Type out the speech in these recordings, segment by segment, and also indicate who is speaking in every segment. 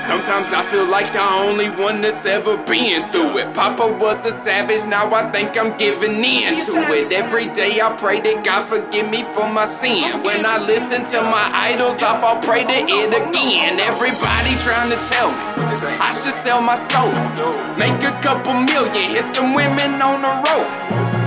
Speaker 1: Sometimes I feel like the only one that's ever been through it. Papa was a savage, now I think I'm giving in to it. Every day I pray that God forgive me for my sin. When I listen to my idols, I fall prey to it again. Everybody trying to tell me I should sell my soul, make a couple million, hit some women on the road.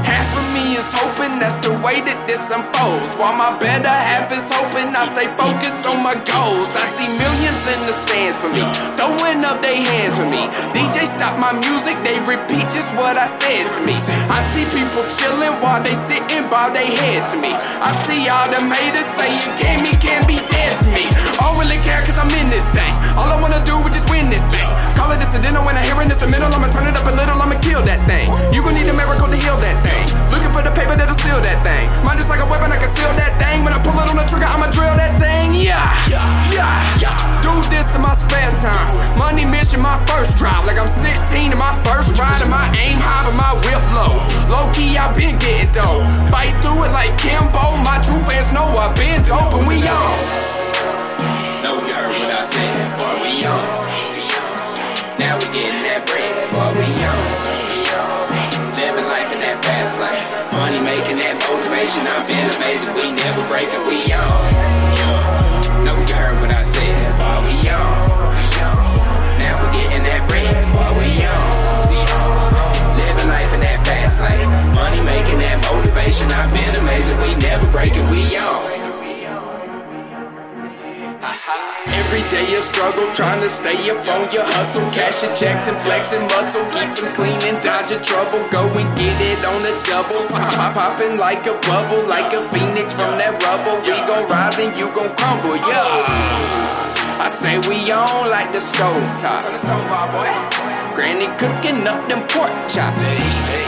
Speaker 1: Half of me is hoping that's the way that this unfolds. While my better half is hoping I stay focused on my goals. I see millions in the stands for me, throwing up their hands for me. DJ stop my music, they repeat just what I said to me. I see people chilling while they sitting, bow their head to me. I see all them haters saying, me, can't be dead to me. I don't really care cause I'm in this thing. All I wanna do is just win this thing. Call it incidental when I hear an instrumental, I'ma turn it up a little, I'ma kill that thing. You gon' need a miracle to heal that thing. Looking for this in my spare time. Money mission, my first drive. Like I'm 16 in my first ride, and my aim high, but my whip low. Low key, I've been getting dope. Fight through it like Kimbo. My true fans know I've been dope, and we on.
Speaker 2: Know you heard what I said, boy, we on. Now we getting that bread, boy, we on Living life in that fast lane. Money making that motivation, I've been amazing. We never break it, we on. Know you heard what I said, motivation, I've been amazing. We never break it, we on.
Speaker 1: Every day a struggle, trying to stay up on your hustle. Cash your checks and flexing muscle. Keeps them clean and dodging trouble. Go and get it on the double. Pop, pop, popping like a bubble, like a phoenix from that rubble. We gon' rise and you gon' crumble, yeah. I say we on like the stove top. Turn the stove off, boy. Granny cooking up them pork chops.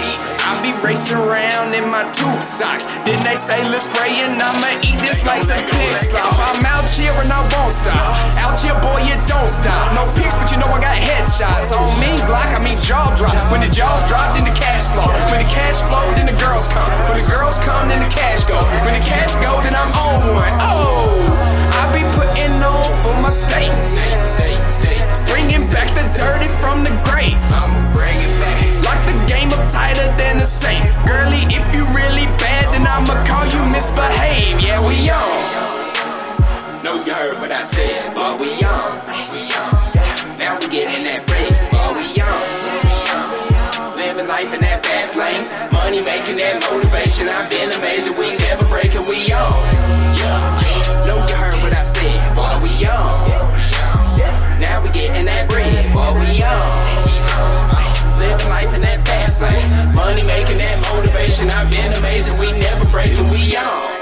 Speaker 1: I be racing around in my tube socks. Then they say, let's pray and I'ma eat this like some pig slop. I'm out here and I won't stop. Out here, boy, you don't stop. No pics, but you know I got headshots. On me, block, I mean jaw drop. When the jaws drop, then the cash flow. When the cash flow, then the girls come. When the girls come, then the cash go. When the cash go, then I'm on one. Oh, I be putting on for my state. Bringing back the dirty from the grave. Tighter than a safe. Girlie, if you really bad, then I'ma call you misbehave. Yeah, we on.
Speaker 2: Know you heard what I said, but we on. Now we getting that bread, but we on. Living life in that fast lane. Money making that motivation. I've been amazing. We I've been amazing, we never breaking, we on.